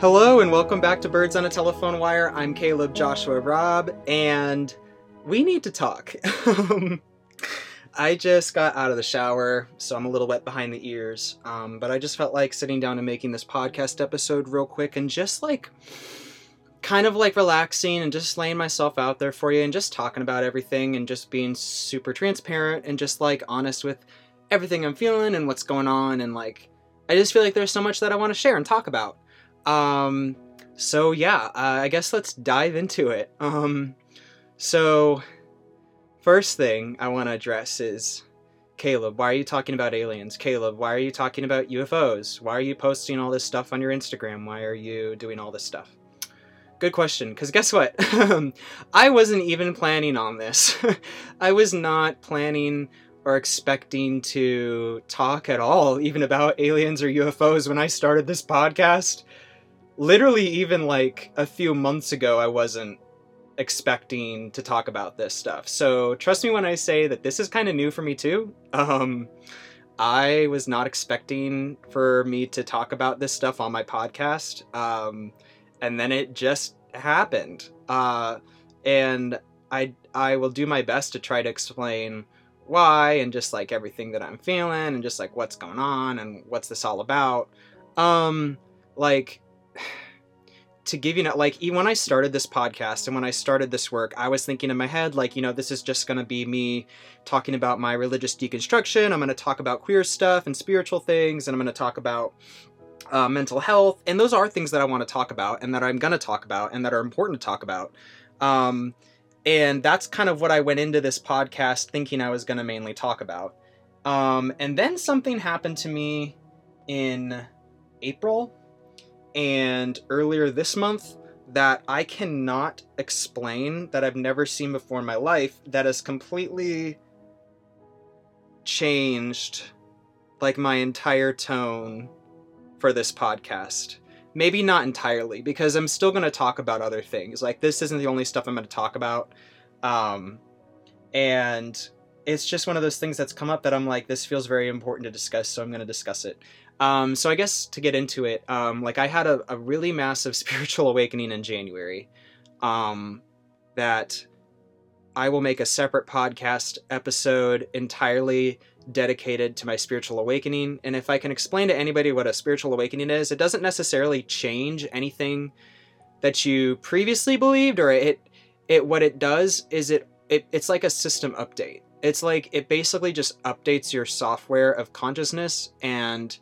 Hello and welcome back to Birds on a Telephone Wire. I'm Caleb Joshua Robb, and we need to talk. I just got out of the shower, so I'm a little wet behind the ears. Um, but I just felt like sitting down and making this podcast episode real quick and just like kind of like relaxing and just laying myself out there for you and just talking about everything and just being super transparent and just like honest with everything I'm feeling and what's going on. And like, I just feel like there's so much that I want to share and talk about. Um, so yeah, uh, I guess let's dive into it. Um, so first thing I want to address is Caleb, why are you talking about aliens? Caleb, why are you talking about UFOs? Why are you posting all this stuff on your Instagram? Why are you doing all this stuff? Good question, because guess what? I wasn't even planning on this. I was not planning or expecting to talk at all, even about aliens or UFOs when I started this podcast literally even like a few months ago I wasn't expecting to talk about this stuff. So trust me when I say that this is kind of new for me too. Um I was not expecting for me to talk about this stuff on my podcast. Um and then it just happened. Uh and I I will do my best to try to explain why and just like everything that I'm feeling and just like what's going on and what's this all about. Um like to give you like when I started this podcast and when I started this work, I was thinking in my head like, you know, this is just going to be me talking about my religious deconstruction. I'm going to talk about queer stuff and spiritual things, and I'm going to talk about uh, mental health, and those are things that I want to talk about and that I'm going to talk about and that are important to talk about. Um, and that's kind of what I went into this podcast thinking I was going to mainly talk about. Um, and then something happened to me in April and earlier this month that I cannot explain that I've never seen before in my life that has completely changed like my entire tone for this podcast. Maybe not entirely because I'm still going to talk about other things. Like this isn't the only stuff I'm going to talk about. Um and it's just one of those things that's come up that I'm like this feels very important to discuss, so I'm going to discuss it. Um, so I guess to get into it, um, like I had a, a, really massive spiritual awakening in January. Um, that I will make a separate podcast episode entirely dedicated to my spiritual awakening. And if I can explain to anybody what a spiritual awakening is, it doesn't necessarily change anything that you previously believed, or it it what it does is it, it it's like a system update. It's like it basically just updates your software of consciousness and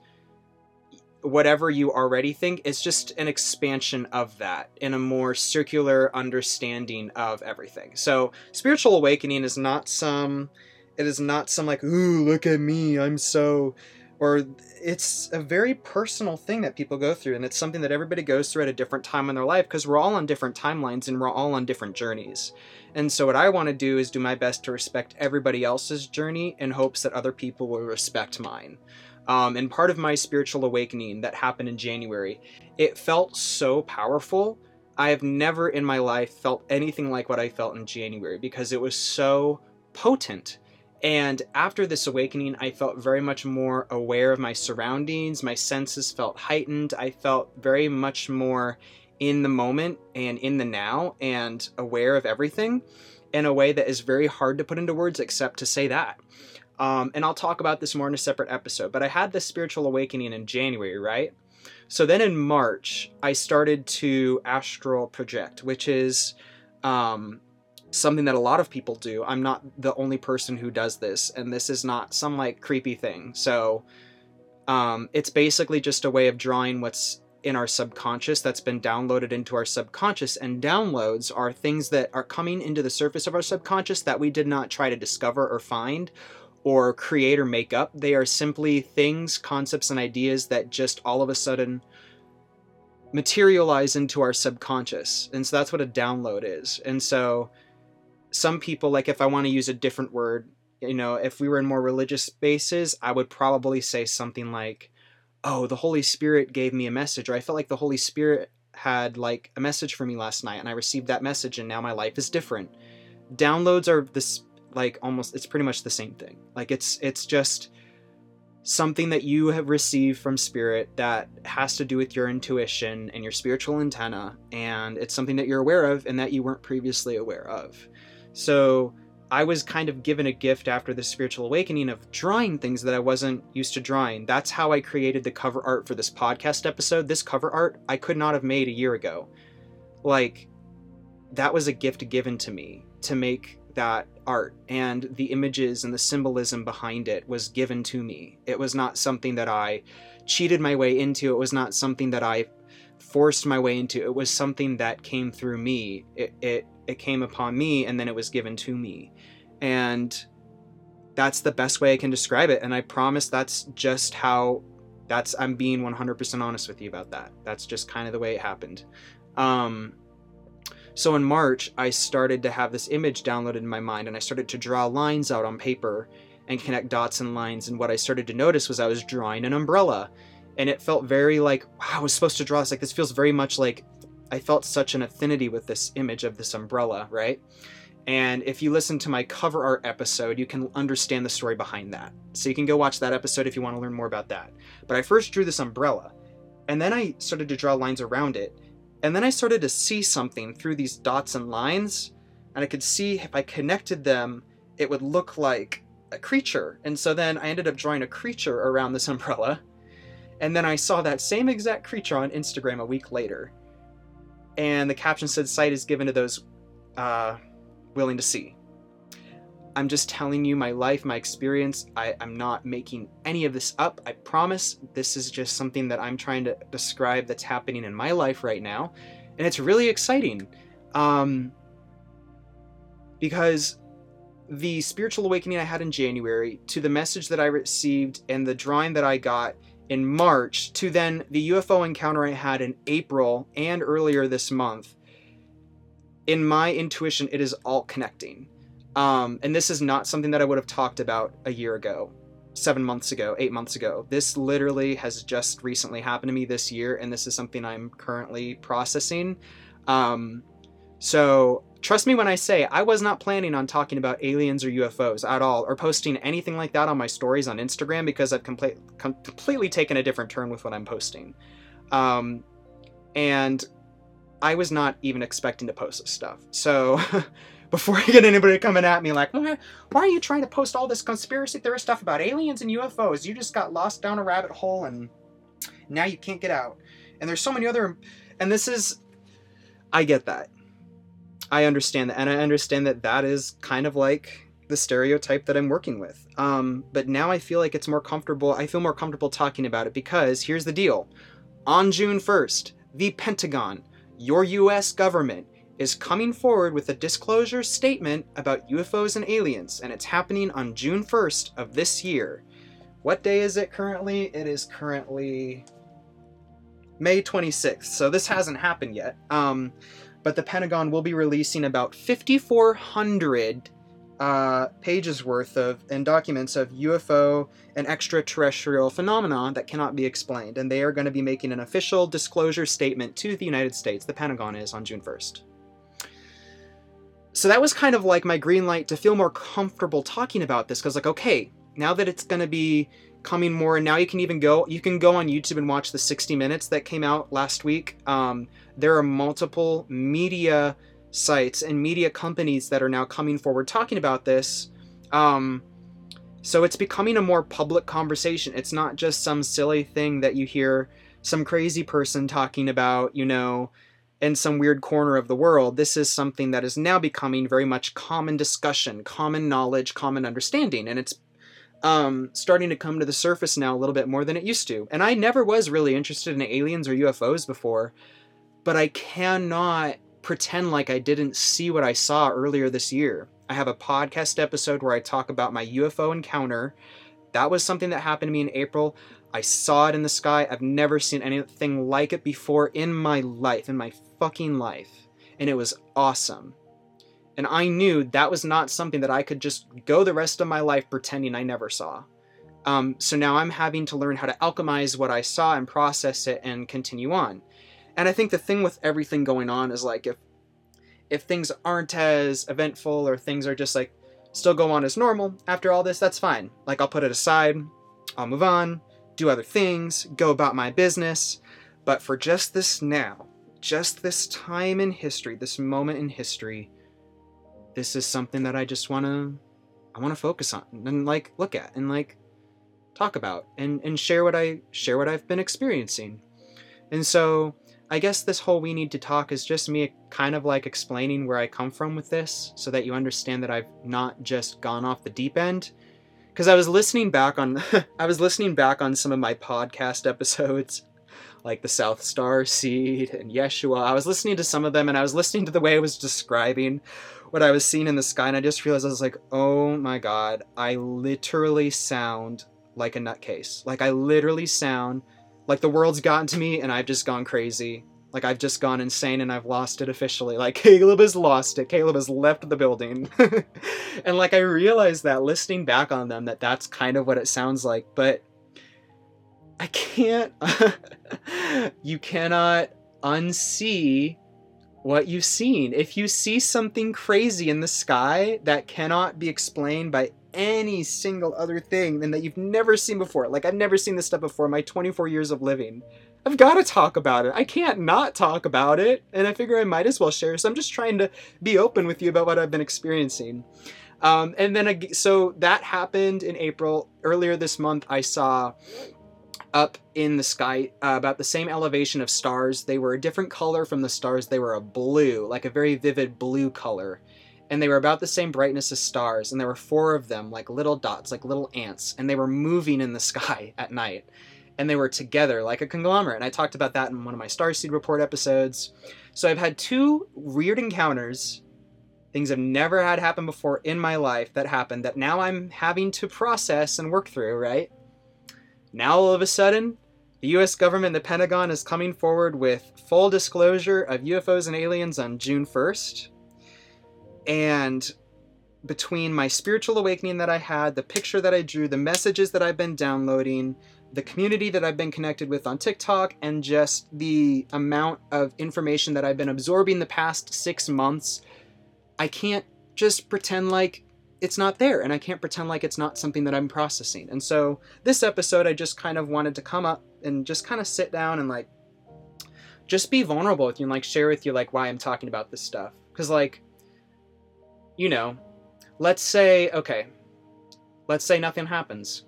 whatever you already think is just an expansion of that in a more circular understanding of everything. So spiritual awakening is not some it is not some like ooh look at me i'm so or it's a very personal thing that people go through and it's something that everybody goes through at a different time in their life because we're all on different timelines and we're all on different journeys. And so what i want to do is do my best to respect everybody else's journey in hopes that other people will respect mine um, and part of my spiritual awakening that happened in January, it felt so powerful. I have never in my life felt anything like what I felt in January because it was so potent. And after this awakening, I felt very much more aware of my surroundings. My senses felt heightened. I felt very much more in the moment and in the now and aware of everything in a way that is very hard to put into words except to say that. Um, and I'll talk about this more in a separate episode. But I had this spiritual awakening in January, right? So then in March, I started to astral project, which is um, something that a lot of people do. I'm not the only person who does this, and this is not some like creepy thing. So um, it's basically just a way of drawing what's in our subconscious that's been downloaded into our subconscious and downloads are things that are coming into the surface of our subconscious that we did not try to discover or find or create or make up. They are simply things, concepts, and ideas that just all of a sudden materialize into our subconscious. And so that's what a download is. And so some people, like if I want to use a different word, you know, if we were in more religious spaces, I would probably say something like, oh, the Holy Spirit gave me a message, or I felt like the Holy Spirit had like a message for me last night and I received that message and now my life is different. Downloads are this like almost it's pretty much the same thing. Like it's it's just something that you have received from spirit that has to do with your intuition and your spiritual antenna and it's something that you're aware of and that you weren't previously aware of. So i was kind of given a gift after the spiritual awakening of drawing things that i wasn't used to drawing. That's how i created the cover art for this podcast episode. This cover art i could not have made a year ago. Like that was a gift given to me to make that art and the images and the symbolism behind it was given to me. It was not something that I cheated my way into. It was not something that I forced my way into. It was something that came through me. It it it came upon me and then it was given to me. And that's the best way I can describe it and I promise that's just how that's I'm being 100% honest with you about that. That's just kind of the way it happened. Um so in March, I started to have this image downloaded in my mind and I started to draw lines out on paper and connect dots and lines. And what I started to notice was I was drawing an umbrella. And it felt very like, wow, I was supposed to draw this. Like, this feels very much like I felt such an affinity with this image of this umbrella, right? And if you listen to my cover art episode, you can understand the story behind that. So you can go watch that episode if you want to learn more about that. But I first drew this umbrella, and then I started to draw lines around it. And then I started to see something through these dots and lines, and I could see if I connected them, it would look like a creature. And so then I ended up drawing a creature around this umbrella. And then I saw that same exact creature on Instagram a week later. And the caption said, Sight is given to those uh, willing to see. I'm just telling you my life, my experience. I, am not making any of this up. I promise. This is just something that I'm trying to describe that's happening in my life right now. And it's really exciting. Um, because the spiritual awakening I had in January, to the message that I received and the drawing that I got in March, to then the UFO encounter I had in April and earlier this month, in my intuition, it is all connecting um, and this is not something that I would have talked about a year ago, seven months ago, eight months ago. This literally has just recently happened to me this year, and this is something I'm currently processing. Um, so trust me when I say I was not planning on talking about aliens or UFOs at all, or posting anything like that on my stories on Instagram because I've com- completely taken a different turn with what I'm posting. Um, and I was not even expecting to post this stuff. So before I get anybody coming at me like, why, are you trying to post all this conspiracy theory stuff about aliens and UFOs? You just got lost down a rabbit hole and now you can't get out. And there's so many other, and this is, I get that. I understand that. And I understand that that is kind of like the stereotype that I'm working with. Um, but now I feel like it's more comfortable. I feel more comfortable talking about it because here's the deal. On June 1st, the Pentagon, your US government, is coming forward with a disclosure statement about UFOs and aliens, and it's happening on June 1st of this year. What day is it currently? It is currently May 26th, so this hasn't happened yet. Um, but the Pentagon will be releasing about 5,400 uh, pages worth of and documents of UFO and extraterrestrial phenomena that cannot be explained, and they are going to be making an official disclosure statement to the United States. The Pentagon is on June 1st so that was kind of like my green light to feel more comfortable talking about this because like okay now that it's going to be coming more and now you can even go you can go on youtube and watch the 60 minutes that came out last week. Um, there are multiple media sites and media companies that are now coming forward talking about this. Um, so it's becoming a more public conversation. It's not just some silly thing that you hear some crazy person talking about you know in some weird corner of the world. This is something that is now becoming very much common discussion, common knowledge, common understanding, and it's um, starting to come to the surface now a little bit more than it used to. And I never was really interested in aliens or UFOs before, but I cannot pretend like I didn't see what I saw earlier this year. I have a podcast episode where I talk about my UFO encounter. That was something that happened to me in April. I saw it in the sky. I've never seen anything like it before in my life, in my fucking life. And it was awesome. And I knew that was not something that I could just go the rest of my life pretending I never saw. Um, so now I'm having to learn how to alchemize what I saw and process it and continue on. And I think the thing with everything going on is like if if things aren't as eventful or things are just like still go on as normal after all this, that's fine. Like I'll put it aside, I'll move on, do other things, go about my business. But for just this now, just this time in history, this moment in history, this is something that I just want to I want to focus on and like look at and like talk about and and share what I share what I've been experiencing. And so I guess this whole we need to talk is just me kind of like explaining where I come from with this so that you understand that I've not just gone off the deep end. Cuz I was listening back on I was listening back on some of my podcast episodes like the South Star Seed and Yeshua. I was listening to some of them and I was listening to the way I was describing what I was seeing in the sky and I just realized I was like, "Oh my god, I literally sound like a nutcase. Like I literally sound like the world's gotten to me and I've just gone crazy. Like I've just gone insane and I've lost it officially. Like Caleb has lost it. Caleb has left the building. and like I realized that listening back on them that that's kind of what it sounds like, but I can't you cannot unsee what you've seen. If you see something crazy in the sky that cannot be explained by any single other thing than that you've never seen before. Like I've never seen this stuff before my 24 years of living. I've got to talk about it. I can't not talk about it, and I figure I might as well share. So I'm just trying to be open with you about what I've been experiencing. Um, and then so that happened in April. Earlier this month, I saw up in the sky uh, about the same elevation of stars. They were a different color from the stars. They were a blue, like a very vivid blue color and they were about the same brightness as stars, and there were four of them, like little dots, like little ants, and they were moving in the sky at night. And they were together like a conglomerate. And I talked about that in one of my Starseed Report episodes. So I've had two weird encounters, things I've never had happen before in my life that happened that now I'm having to process and work through, right? Now all of a sudden, the US government, the Pentagon, is coming forward with full disclosure of UFOs and aliens on June 1st and between my spiritual awakening that I had, the picture that I drew, the messages that I've been downloading, the community that I've been connected with on TikTok, and just the amount of information that I've been absorbing the past six months, I can't just pretend like it's not there and I can't pretend like it's not something that I'm processing. And so this episode, I just kind of wanted to come up and just kind of sit down and like just be vulnerable with you and like share with you like why I'm talking about this stuff. Because like, you know, let's say, okay, let's say nothing happens.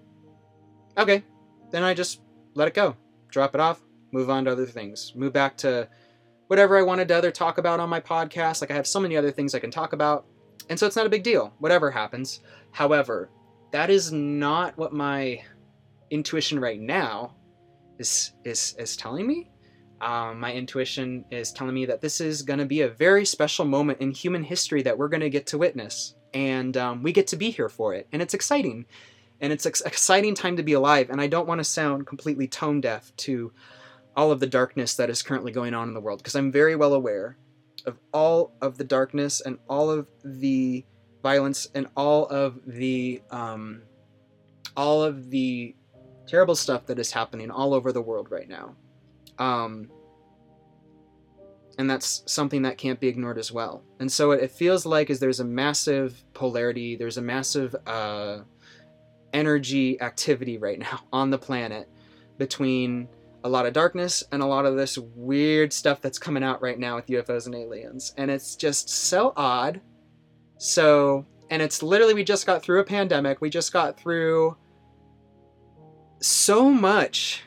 Okay, then I just let it go, drop it off, move on to other things, move back to whatever I wanted to other talk about on my podcast. Like I have so many other things I can talk about. And so it's not a big deal, whatever happens. However, that is not what my intuition right now is is is telling me. Um, my intuition is telling me that this is going to be a very special moment in human history that we're going to get to witness. And um, we get to be here for it. And it's exciting. And it's an ex- exciting time to be alive. And I don't want to sound completely tone deaf to all of the darkness that is currently going on in the world because I'm very well aware of all of the darkness and all of the violence and all of the um, all of the terrible stuff that is happening all over the world right now. Um, and that's something that can't be ignored as well. And so it, feels like is there's a massive polarity, there's a massive uh, energy activity right now on the planet between a lot of darkness and a lot of this weird stuff that's coming out right now with UFOs and aliens. And it's just so odd. So, and it's literally, we just got through a pandemic. We just got through so much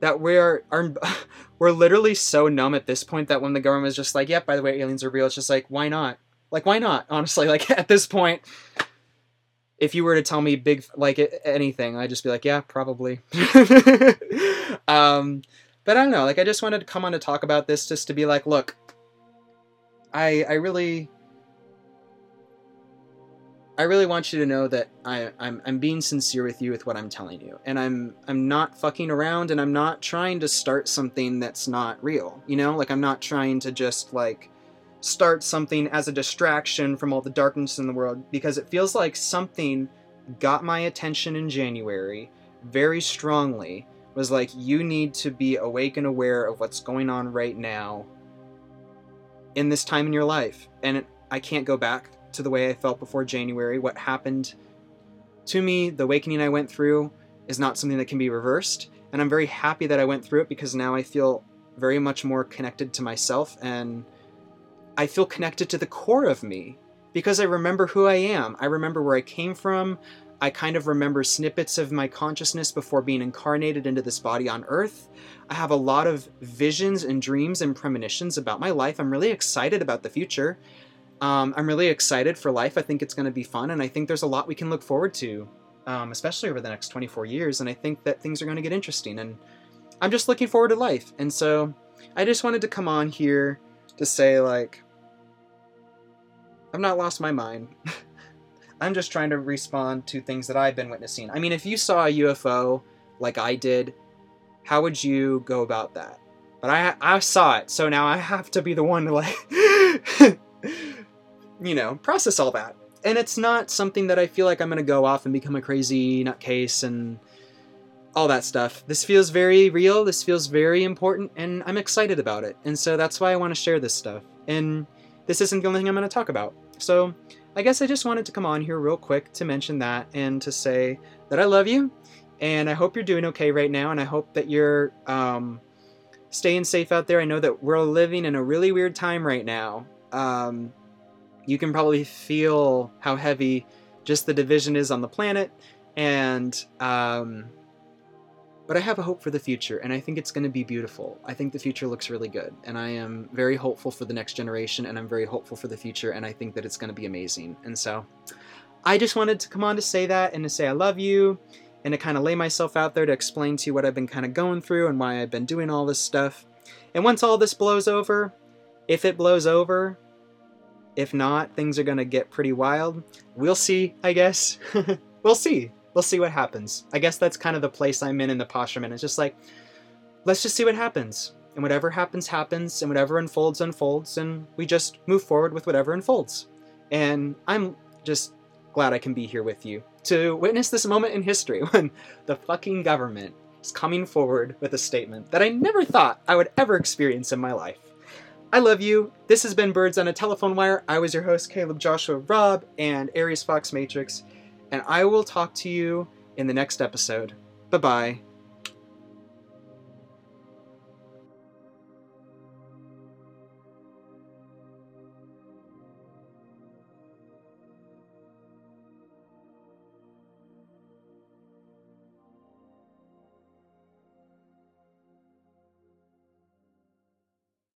that we're are we're literally so numb at this point that when the government is just like, "Yep, yeah, by the way, aliens are real," it's just like, why not? Like, why not? Honestly, like at this point, if you were to tell me big like anything, I'd just be like, "Yeah, probably." um, but I don't know. Like, I just wanted to come on to talk about this, just to be like, look, I I really I really want you to know that I, I'm I'm being sincere with you with what I'm telling you, and I'm I'm not fucking around, and I'm not trying to start something that's not real. You know, like I'm not trying to just like start something as a distraction from all the darkness in the world because it feels like something got my attention in January very strongly. Was like you need to be awake and aware of what's going on right now in this time in your life, and I can't go back to the way I felt before January. What happened to me, the awakening I went through, is not something that can be reversed. And I'm very happy that I went through it because now I feel very much more connected to myself and I feel connected to the core of me because I remember who I am. I remember where I came from. I kind of remember snippets of my consciousness before being incarnated into this body on Earth. I have a lot of visions and dreams and premonitions about my life. I'm really excited about the future. Um, I'm really excited for life. I think it's going to be fun, and I think there's a lot we can look forward to, um, especially over the next 24 years. And I think that things are going to get interesting, and I'm just looking forward to life. And so I just wanted to come on here to say, like, I've not lost my mind. I'm just trying to respond to things that I've been witnessing. I mean, if you saw a UFO like I did, how would you go about that? But I I saw it, so now I have to be the one to like you know, process all that. And it's not something that I feel like I'm going to go off and become a crazy nutcase and all that stuff. This feels very real, this feels very important, and I'm excited about it. And so that's why I want to share this stuff. And this isn't the only thing I'm going to talk about. So I guess I just wanted to come on here real quick to mention that and to say that I love you, and I hope you're doing okay right now, and I hope that you're um, staying safe out there. I know that we're living in a really weird time right now. Um, you can probably feel how heavy just the division is on the planet, and um, but I have a hope for the future, and I think it's going to be beautiful. I think the future looks really good, and I am very hopeful for the next generation, and I'm very hopeful for the future, and I think that it's going to be amazing. And so, I just wanted to come on to say that and to say I love you, and to kind of lay myself out there to explain to you what I've been kind of going through and why I've been doing all this stuff. And once all this blows over, if it blows over, if not, things are going to get pretty wild. We'll see, I guess. we'll see we'll see what happens. I guess that's kind of the place I'm in in the posture, and it's just like, let's just see what happens. And whatever happens, happens, and whatever unfolds, unfolds, and we just move forward with whatever unfolds. And I'm just glad I can be here with you to witness this moment in history when the fucking government is coming forward with a statement that I never thought I would ever experience in my life. I love you. This has been Birds on a Telephone Wire. I was your host, Caleb Joshua Robb, and Aries Fox Matrix and I will talk to you in the next episode. Bye bye.